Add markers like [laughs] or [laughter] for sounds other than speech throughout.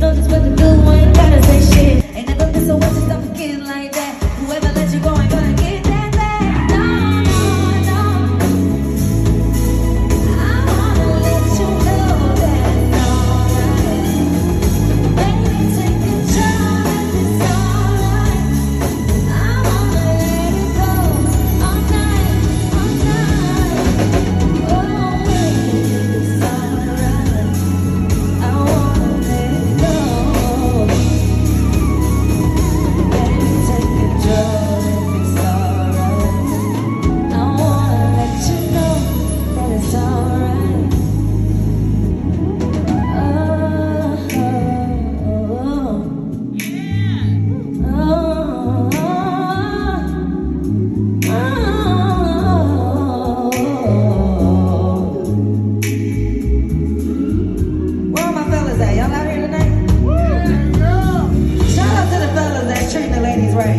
Don't just what to do, ain't gotta say shit. Ain't nothing so much as I'm feeling like.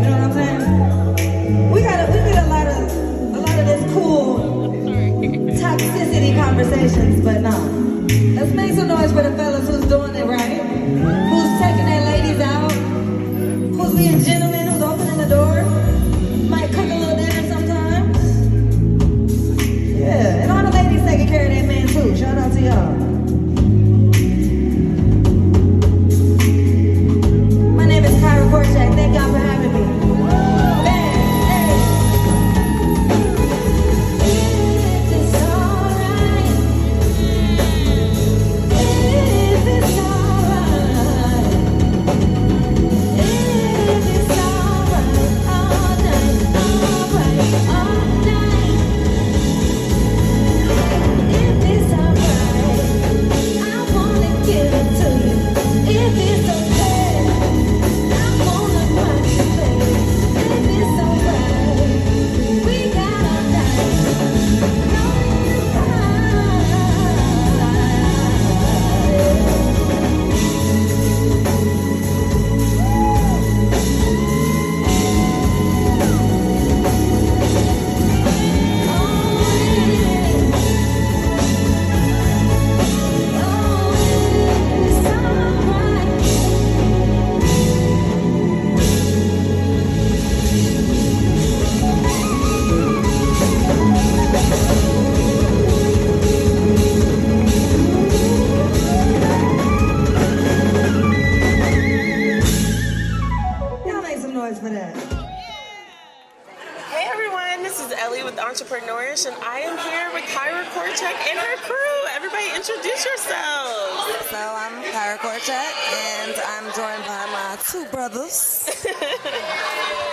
You know what I'm saying? We got a, we get a lot of a lot of this cool toxicity conversations, but no. Let's make some noise for the fellas who's doing it right.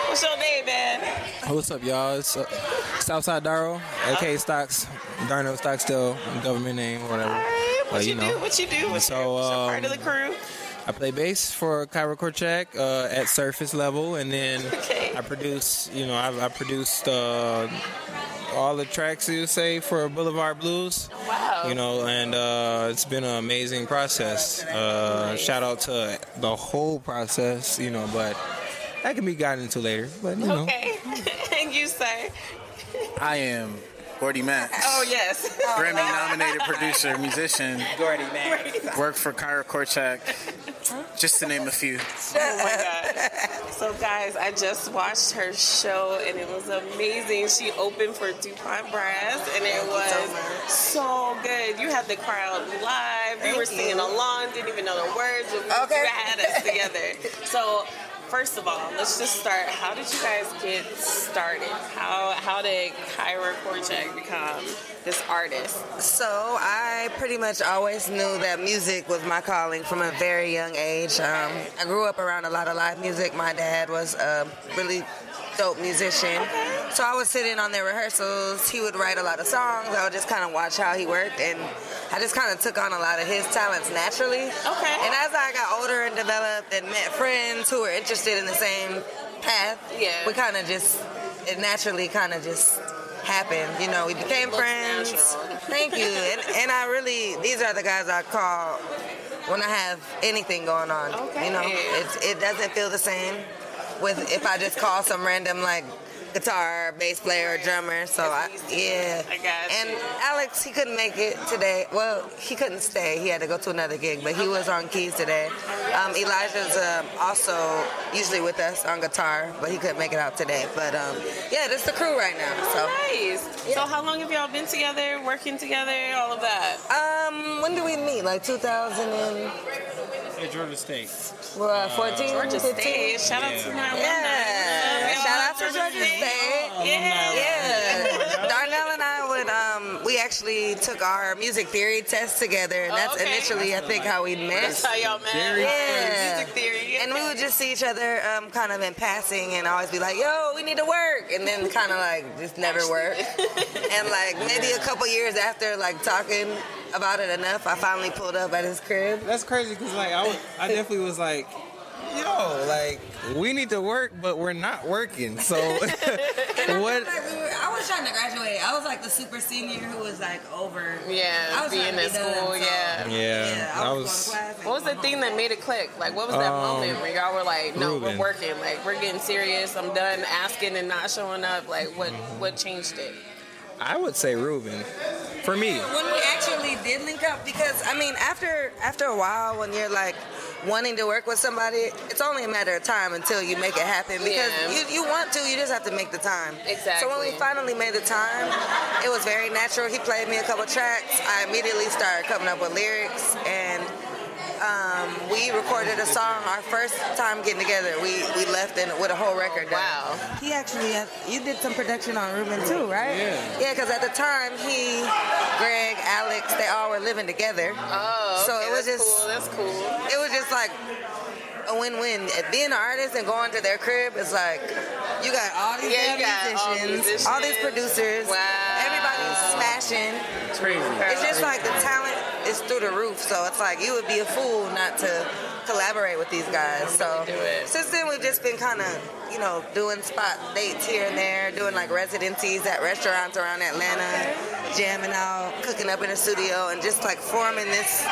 What's your name, man? What's up, y'all? It's uh, Southside Darrow, aka Stocks. Darnell Stockstill government name, whatever. Right, what you, you know. do? What you do? What's so, your, um, part of the crew? I play bass for Kyra Korchak uh, at surface level, and then [laughs] okay. I produce. You know, I, I produced uh, all the tracks you say for Boulevard Blues. Wow. You know, and uh, it's been an amazing process. Uh, shout out to the whole process. You know, but that can be gotten into later. But you know. Okay. [laughs] and you say. I am Gordy Max. Oh yes. [laughs] Grammy nominated producer, musician. Gordy Max. Worked for Kyra Korchak. Just to name a few. Oh my god. So guys, I just watched her show and it was amazing. She opened for DuPont Brass and it was so good. You had the crowd live. We were singing along, didn't even know the words, but okay. you had us together. [laughs] So first of all, let's just start. How did you guys get started? How how did Kyra Korchak become this artist? So I pretty much always knew that music was my calling from a very young age. Um, I grew up around a lot of live music. My dad was a really dope musician. So I would sit in on their rehearsals. He would write a lot of songs. I would just kind of watch how he worked, and I just kind of took on a lot of his talents naturally. Okay. And as I got older and developed and met friends who were interested in the same path, yeah. we kind of just it naturally kind of just happened. You know, we became friends. Natural. [laughs] Thank you. and, and I really, these are the guys I call when I have anything going on. Okay. You know, it doesn't feel the same with if I just call some random like guitar, bass player, drummer. So I, yeah. I got And you. Alex, he couldn't make it today. Well, he couldn't stay. He had to go to another gig, but he was on keys today. Um, Elijah's um, also usually with us on guitar, but he couldn't make it out today. But um, yeah, this is the crew right now. So. Nice. So how long have y'all been together, working together, all of that? Um, when did we meet? Like 2000 and At Georgia State. well, uh, 14, Georgia 15? State. Shout out to my Yeah. alumni. Shout out to Georgia State. Yeah. Yeah. [laughs] Darnell and I would um we actually took our music theory test together and Oh, that's okay. initially I think how we That's met. how y'all met. Very Yeah. Music theory. yeah. And we would just see each other um, kind of in passing and always be like, yo, we need to work. And then kind of like just never work. [laughs] and like maybe a couple years after like talking about it enough, I finally pulled up at his crib. That's crazy because like I, was, I definitely was like, yo, like we need to work, but we're not working. So [laughs] [laughs] what? Like, we were, I was trying to graduate. I was like the super senior who was like over. I Yeah, was being trying to in be done, school, so- yeah. Yeah, I I was, was. class. and What was the going thing that made it click? Like, what was that Um, moment where y'all were like, "No, Ruben. we're working. Like, we're getting serious. I'm done asking and not showing up." Like, what what changed it? I would say Ruben. For me, when we actually did link up because I mean after after a while when you're like wanting to work with somebody it's only a matter of time until you make it happen because Yeah. you, you want to you just have to make the time Exactly. so when we finally made the time it was very natural he played me a couple tracks I immediately started coming up with lyrics and um, we recorded a song our first time getting together we we left in with a whole record done. Wow. He actually, had, you did some production on Ruben too, right? Yeah. Yeah, because at the time he, Greg, Alex, they all were living together. Oh, So it was that's just- cool. That's cool. It was just like a win-win. Being an artist and going to their crib is like you got all these Yeah, you damn got all musicians, all, these producers, Wow. everybody's smashing. It's crazy. It's just like the talent is through the roof. So it's like you would be a fool not to collaborate with these guys. So since then we've just been kind of, you know, doing spot dates here and there, doing like residencies at restaurants around Atlanta, jamming out, cooking up in the studio, and just like forming this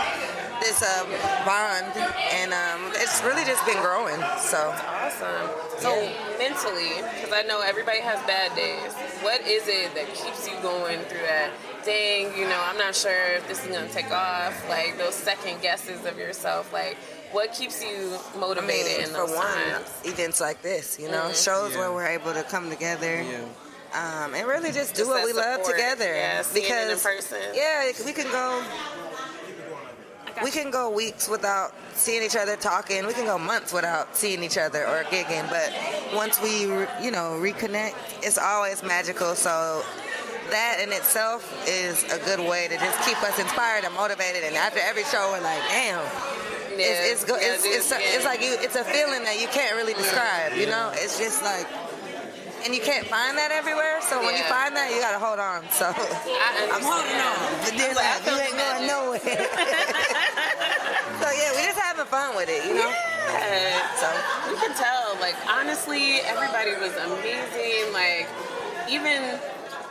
this um, bond. And um, it's really just been growing. So Awesome. So Yeah. mentally, because I know everybody has bad days. What is it that keeps you going through that? Dang, you know, I'm not sure if this is gonna take off. Like those second guesses of yourself. Like, what keeps you motivated I motivated mean, in for one, times? events like this, you know, shows Yeah. where we're able to come together. Yeah. um, and really just do Just what that we love together. Yeah, seeing it in because person. yeah, we can go. We can go weeks without seeing each other talking. We can go months without seeing each other or gigging. But once we, you know, reconnect, it's always magical. So that in itself is a good way to just keep us inspired and motivated. And after every show, we're like, damn, it's it's, go, Yeah, it's, it's, it's like you, it's a feeling that you can't really describe. You know, it's just like, and you can't find that everywhere. So when you find that, you gotta hold on. So I I'm holding on, but then like, like, you ain't going nowhere. [laughs] so yeah, we're just having fun with it, you know. Yeah. So You can tell, like honestly, everybody was amazing. Like even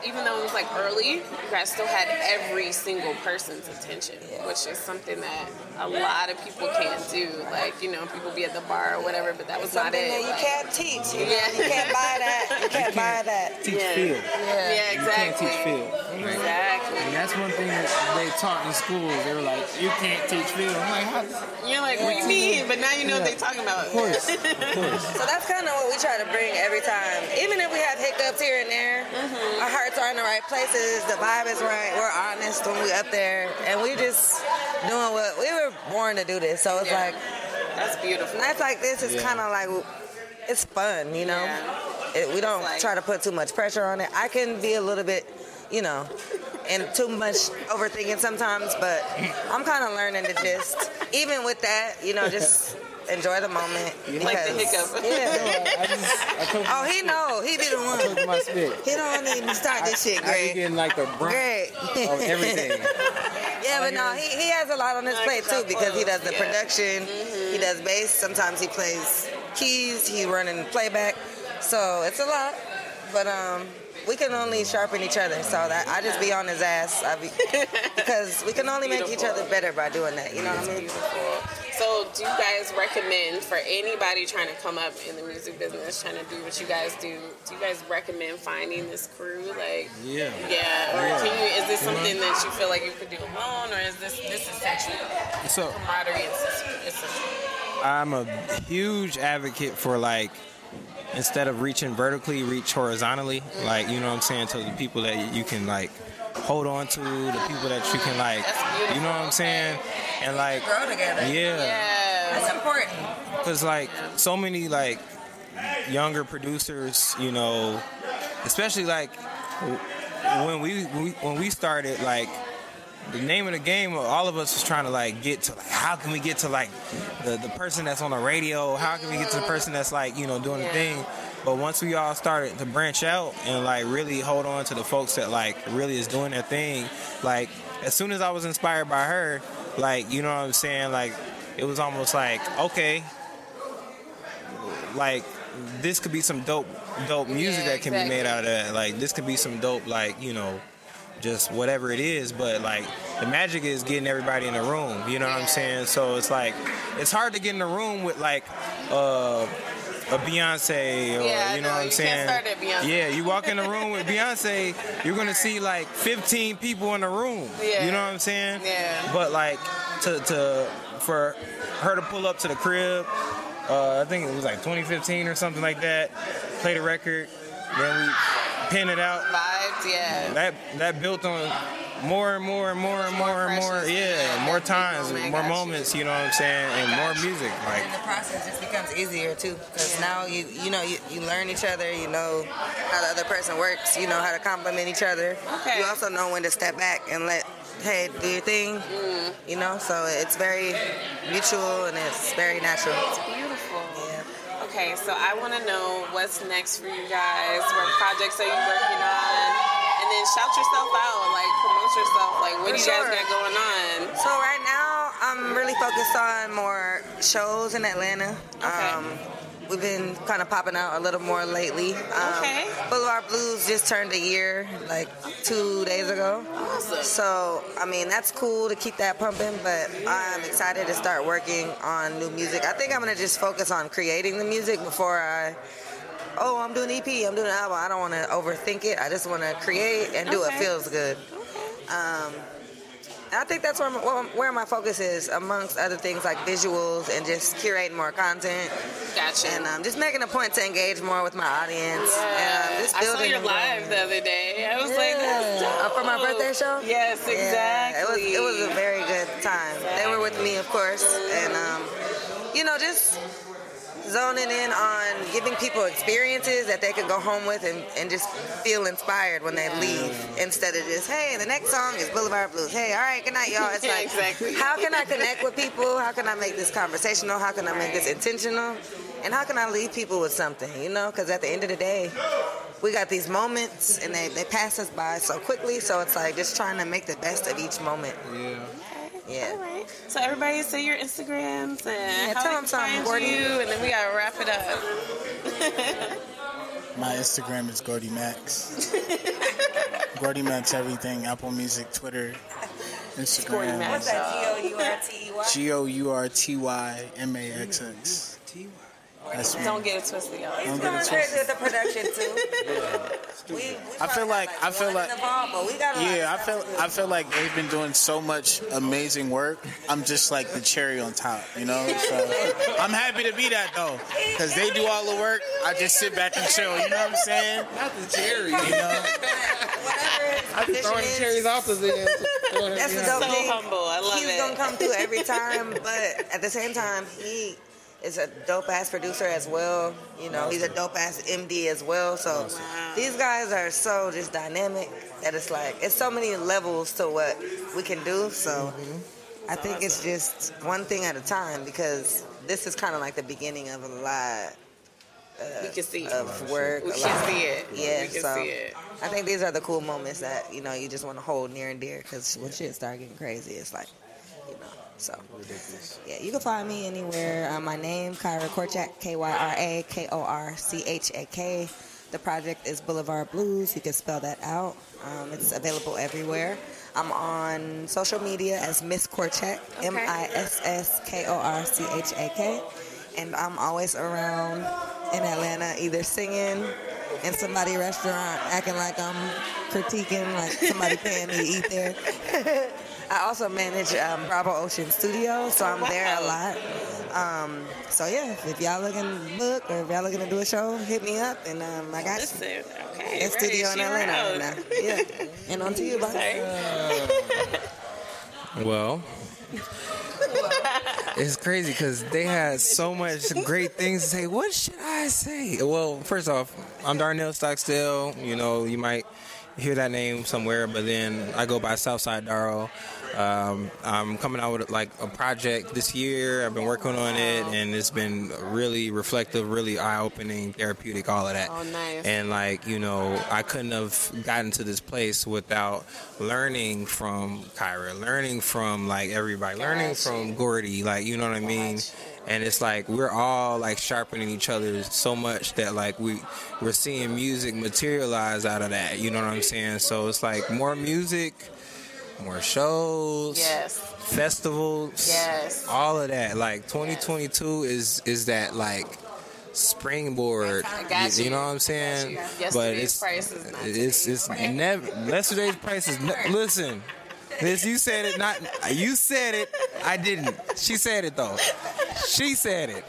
even though it was like early, you guys still had every single person's attention, which is something that a lot of people can't do. Like you know, people be at the bar or whatever, but that was not something it. that you Like, can't teach. You, know? Yeah. you can't buy that. [laughs] You can't buy that. Teach Yeah. feel. Yeah, exactly. You can't exactly. teach feel. Exactly. And that's one thing that they taught in school. They were like, you can't teach feel. I'm like, how? You're like, what do you mean? But now you know what they're talking about. Of course. Of course. So that's kind of what we try to bring every time. Even if we have hiccups here and there, mm-hmm. our hearts are in the right places. The vibe is right. We're honest when we up there, and we just doing what we were born to do. This, so it's Yeah. like That's beautiful. nights like this is Yeah. kind of like it's fun, you know. Yeah. It, we don't like- try to put too much pressure on it. I can be a little bit, you know, and too much overthinking sometimes, but I'm kind of learning to just, even with that, you know, just enjoy the moment. Like the because- hiccup. Yeah. I just, I Oh, he know. He be the I one. took my spit. He don't even start this shit, I be Greg. getting like the brunt Greg. of everything. [laughs] Yeah, but no, he, he has a lot on his Like plate too because he does the yeah. Mm-hmm. production, he does bass. Sometimes he plays keys. He running playback, so it's a lot. But um, we can only sharpen each other. So that I just be on his ass. I be [laughs] because we can only make each other better by doing that. You know what I mean? Beautiful. So, do you guys recommend for anybody trying to come up in the music business, trying to do what you guys do? Do you guys recommend finding this crew? Like, Yeah. yeah, or Yeah. can you? Is this something that you feel like you could do alone, or is this this essential So camaraderie? Is essential? I'm a huge advocate for like instead of reaching vertically, reach horizontally. Like you know what I'm saying to the people that you can like hold on to, the people that you can like, you know what I'm saying, and like Grow together. yeah, Yeah. That's important. because like so many like younger producers, you know, especially like when we when we, when we started like the name of the game all of us was trying to like get to like how can we get to like the, the person that's on the radio? How can we get to the person that's like you know doing the thing? But once we all started to branch out and like really hold on to the folks that like really is doing their thing like as soon as i was inspired by her like you know what i'm saying? Like it was almost like okay like this could be some dope dope music Yeah, that can be made out of that like this could be some dope like you know just whatever it is but like the magic is getting everybody in the room you know what i'm saying so it's like it's hard to get in the room with like uh a Beyonce, or Yeah, you know no, what I'm you saying? can't start at Beyonce. Yeah, you walk in the room with [laughs] Beyonce, you're gonna see like 15 people in the room. Yeah. You know what I'm saying? Yeah. But like to to for her to pull up to the crib, uh, I think it was like 2015 or something like that. Play the record, then we pin it out. Vibes, yeah. That that built on more and more and more and more and more. precious. Yeah, Yeah, more that times, moment, more got you. moments. You know what I'm saying, and more music. Like And the process just becomes easier too, because now you you know you, you learn each other, you know how the other person works, you know how to compliment each other. Okay. You also know when to step back and let hey do your thing, Mm. you know. So it's very mutual and it's very natural. Beautiful. Okay, so I want to know what's next for you guys. What projects are you working on? And then shout yourself out, like promote yourself. Like, what For do you guys got going on? So right now I'm really focused on more shows in Atlanta. Okay. Um, we've been kind of popping out a little more lately. Um, Okay. Boulevard Blues just turned a year, like two days ago. Awesome. So, I mean, that's cool to keep that pumping, but I'm excited to start working on new music. I think I'm going to just focus on creating the music before I, oh, I'm doing EP, I'm doing an album. I don't want to overthink it. I just want to create and do what feels good. Um, and I think that's where my, where- where my focus is, amongst other things like visuals and just curating more content Gotcha. and um, just making a point to engage more with my audience. yeah. And um, I saw your live the other day. I was like, Yeah. dope. Oh, for my birthday show? Yes, exactly. Yeah, it was it was a very good time. They were with me, of course, and um, you know, just zoning in on giving people experiences that they could go home with and, and just feel inspired when they leave mm. instead of just hey the next song is boulevard blues. Hey all right good night y'all. It's [laughs] like exactly. how can i connect with people? How can i make this conversational? How can i make this intentional? And how can i leave people with something you know? Because at the end of the day we got these moments and they, they pass us by so quickly. So it's like just trying to make the best of each moment. Yeah. Yeah All right. So everybody say your Instagrams and how tell they them something, find Gordy. you, and then we gotta wrap it up. [laughs] My Instagram is Gordy Max. [laughs] Gordy Max everything. Apple Music, Twitter, Gordy Instagram. Max. what's that g-o-u-r-t-e-y G O U R T Y M A X X. That's. Don't get it twisted, y'all. Don't get Going it crazy twisted. with the production too. [laughs] We, we I feel probably like- I feel like- the ball, but we got a lot of Yeah, I feel. I feel like they've been doing so much amazing work. I'm just like the cherry on top, you know. [laughs] So I'm happy to be that though, because they do all the work. I just sit back and chill. You know what I'm saying? Not the cherry. You know. [laughs] Whatever I be his throwing the cherries is, off the end. That's the So dope thing. humble. I love He's it. He's gonna come through every time, but at the same time, he is a dope ass producer as well. You know, he's a dope ass MD as well. So these guys are so just dynamic that it's like it's so many levels to what we can do. So I think it's just one thing at a time because this is kind of like the beginning of a lot uh, we can see it. of work. We can see it. Yeah, we can so see it. I think these are the cool moments that you know you just want to hold near and dear because when shit start getting crazy, it's like, you know. So yeah, you can find me anywhere. Uh, my name Kyra Korchak, K Y R A K O R C H A K. The project is Boulevard Blues. You can spell that out. Um, it's available everywhere. I'm on social media as Miss Korchak, Okay. M I S S K O R C H A K. And I'm always around in Atlanta, either singing in somebody's restaurant, acting like I'm critiquing, like somebody paying me to eat there. [laughs] I also manage um, Bravo Ocean Studio, so I'm there a lot. Um, so yeah, if y'all looking to book or if y'all looking to do a show, hit me up and um, I got you. Listen, okay. In right, studio in she Atlanta right now. Yeah. And on to you, bye. Sorry. [laughs] Well, it's crazy because they had so much great things to say. What should I say? Well, first off, I'm Darnell Stockstill. You know, you might hear that name somewhere, but then I go by Southside Darrow. Um, I'm coming out with like a project this year. I've been working on it, and it's been really reflective, really eye-opening, therapeutic, all of that. Oh, nice. And like you know, I couldn't have gotten to this place without learning from Kyra, learning from like everybody, learning Gotcha. from Gordy, like you know what I mean. Gotcha. And it's like we're all like sharpening each other so much that like we we're seeing music materialize out of that. You know what I'm saying? So it's like more music, more shows, Yes. festivals, Yes. all of that. Like 2022 is is that like springboard. You. you. know what I'm saying? But Yesterday's it's price is not it's it's never yesterday's price is ne- [laughs] listen. This you said it not you said it. I didn't. She said it though. She said it.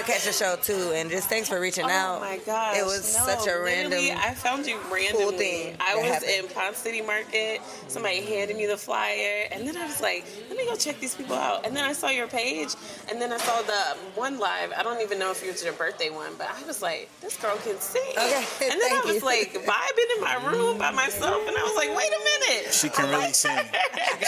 I'm glad you were able to catch the show too, and just thanks for reaching oh out. Oh my gosh. It was no, such a random. I found you randomly. thing I was happened. in Ponce City Market. Somebody handed me the flyer, and then I was like, let me go check these people out. And then I saw your page, and then I saw the one live. I don't even know if it was your birthday one, but I was like, this girl can sing. Okay, and then I was you. like vibing in my room by myself, and I was like, wait a minute. She can really sing.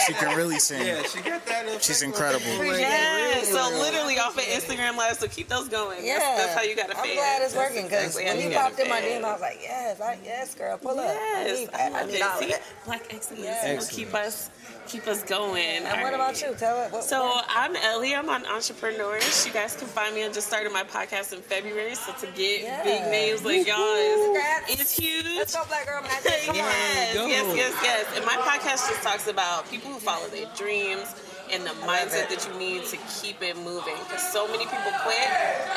She can really sing. Yeah, she got that. She's incredible. Yeah, so literally off of Instagram Live, so keep those going. yeah, That's, that's how you gotta I'm feel. glad it's working because exactly when you you popped in my feel. DM, I was like, yes, I, yes, girl, pull up. I Yes, need, I I, need it. all of See, that. Black excellence Yes. will keep us keep us going. And what about you? Tell it. What, So I'm Ellie. I'm on Entrepreneurs. You guys can find me. I just started my podcast in February, so to get Yeah. big names like y'all is Congrats. it's huge. Let's go, Black Girl Magic. [laughs] Come yes, go. yes, yes, yes. And my podcast just talks about people who follow their dreams and the mindset that you need to keep it moving. Because so many people quit,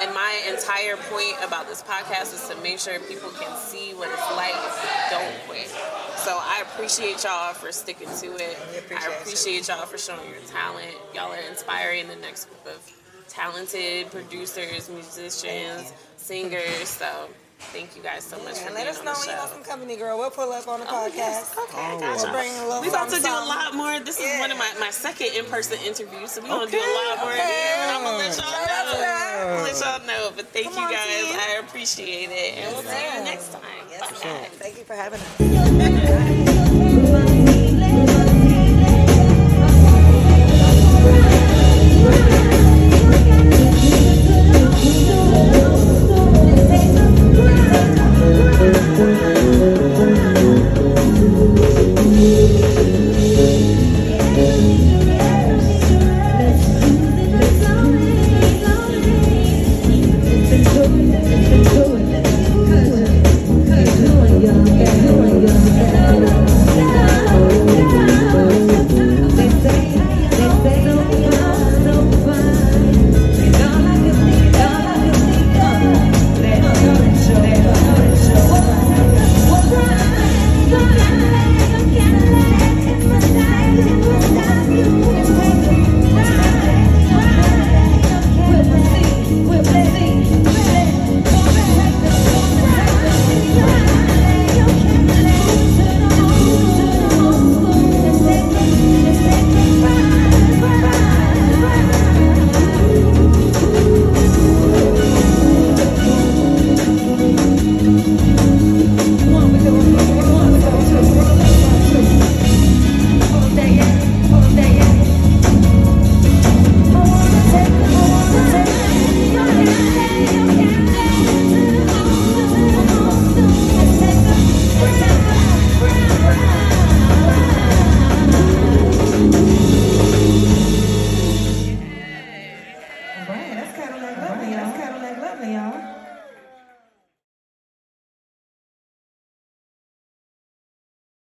and my entire point about this podcast is to make sure people can see what it's like if you don't quit. So I appreciate y'all for sticking to it. I appreciate y'all for showing your talent. Y'all are inspiring the next group of talented producers, musicians, singers. So thank you guys so much for And being let us on know when you show. want some company, girl. We'll pull up on the Oh, podcast. yes. Okay, I We'll gotcha. bring a little We about to do a lot more. This is Yeah. one of my, my second in person interviews, so we're gonna do a lot more okay. here. I'm gonna let y'all Shout know. I'm gonna let y'all know. But thank Come you guys. team. I appreciate it, and we'll see you next time. Yes, Bye. ma'am. Thank you for having us. [laughs]